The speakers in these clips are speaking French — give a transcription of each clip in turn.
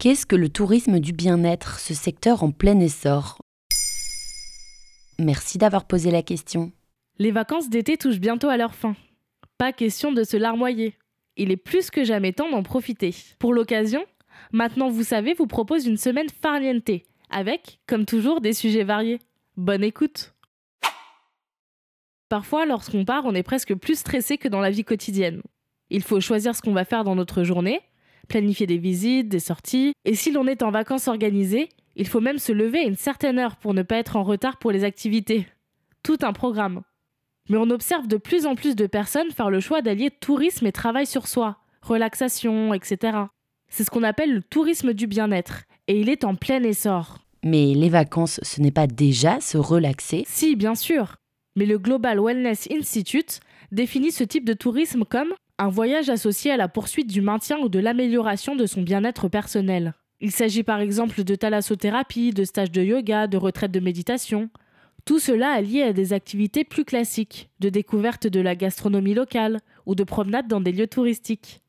Qu'est-ce que le tourisme du bien-être, ce secteur en plein essor? Merci d'avoir posé la question. Les vacances d'été touchent bientôt à leur fin. Pas question de se larmoyer. Il est plus que jamais temps d'en profiter. Pour l'occasion, Maintenant vous savez vous propose une semaine farniente, avec, comme toujours, des sujets variés. Bonne écoute Parfois, lorsqu'on part, on est presque plus stressé que dans la vie quotidienne. Il faut choisir ce qu'on va faire dans notre journée, planifier des visites, des sorties, et si l'on est en vacances organisées, il faut même se lever à une certaine heure pour ne pas être en retard pour les activités. Tout un programme. Mais on observe de plus en plus de personnes faire le choix d'allier tourisme et travail sur soi, relaxation, etc. C'est ce qu'on appelle le tourisme du bien-être, et il est en plein essor. Mais les vacances, ce n'est pas déjà se relaxer? Si, bien sûr. Mais le Global Wellness Institute définit ce type de tourisme comme un voyage associé à la poursuite du maintien ou de l'amélioration de son bien-être personnel. Il s'agit par exemple de thalassothérapie, de stages de yoga, de retraites de méditation. Tout cela est lié à des activités plus classiques, de découverte de la gastronomie locale ou de promenades dans des lieux touristiques.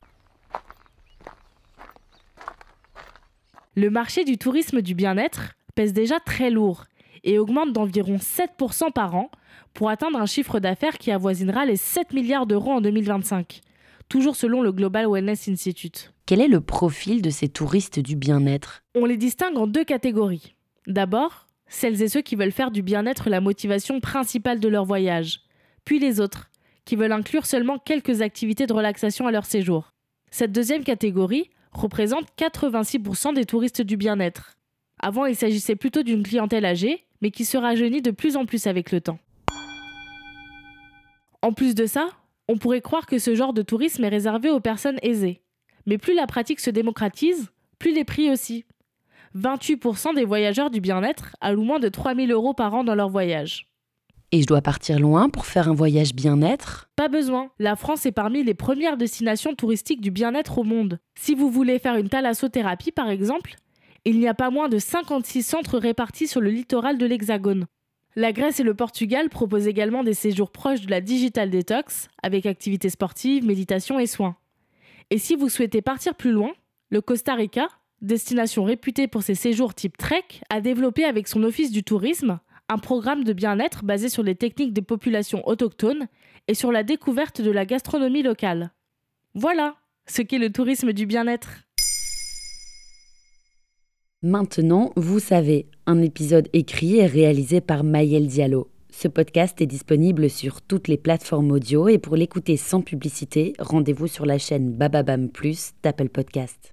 Le marché du tourisme du bien-être pèse déjà très lourd et augmente d'environ 7% par an pour atteindre un chiffre d'affaires qui avoisinera les 7 milliards d'euros en 2025 toujours selon le Global Wellness Institute. Quel est le profil de ces touristes du bien-être? On les distingue en deux catégories. D'abord, celles et ceux qui veulent faire du bien-être la motivation principale de leur voyage, puis les autres, qui veulent inclure seulement quelques activités de relaxation à leur séjour. Cette deuxième catégorie représente 86% des touristes du bien-être. Avant, il s'agissait plutôt d'une clientèle âgée, mais qui se rajeunit de plus en plus avec le temps. En plus de ça, on pourrait croire que ce genre de tourisme est réservé aux personnes aisées. Mais plus la pratique se démocratise, plus les prix aussi. 28% des voyageurs du bien-être allouent moins de 3000 euros par an dans leur voyage. Et je dois partir loin pour faire un voyage bien-être? Pas besoin. La France est parmi les premières destinations touristiques du bien-être au monde. Si vous voulez faire une thalassothérapie par exemple, il n'y a pas moins de 56 centres répartis sur le littoral de l'Hexagone. La Grèce et le Portugal proposent également des séjours proches de la digital detox, avec activités sportives, méditation et soins. Et si vous souhaitez partir plus loin, le Costa Rica, destination réputée pour ses séjours type trek, a développé avec son office du tourisme un programme de bien-être basé sur les techniques des populations autochtones et sur la découverte de la gastronomie locale. Voilà ce qu'est le tourisme du bien-être. Maintenant, vous savez, un épisode écrit et réalisé par Maël Diallo. Ce podcast est disponible sur toutes les plateformes audio et pour l'écouter sans publicité, rendez-vous sur la chaîne Bababam Plus d'Apple Podcast.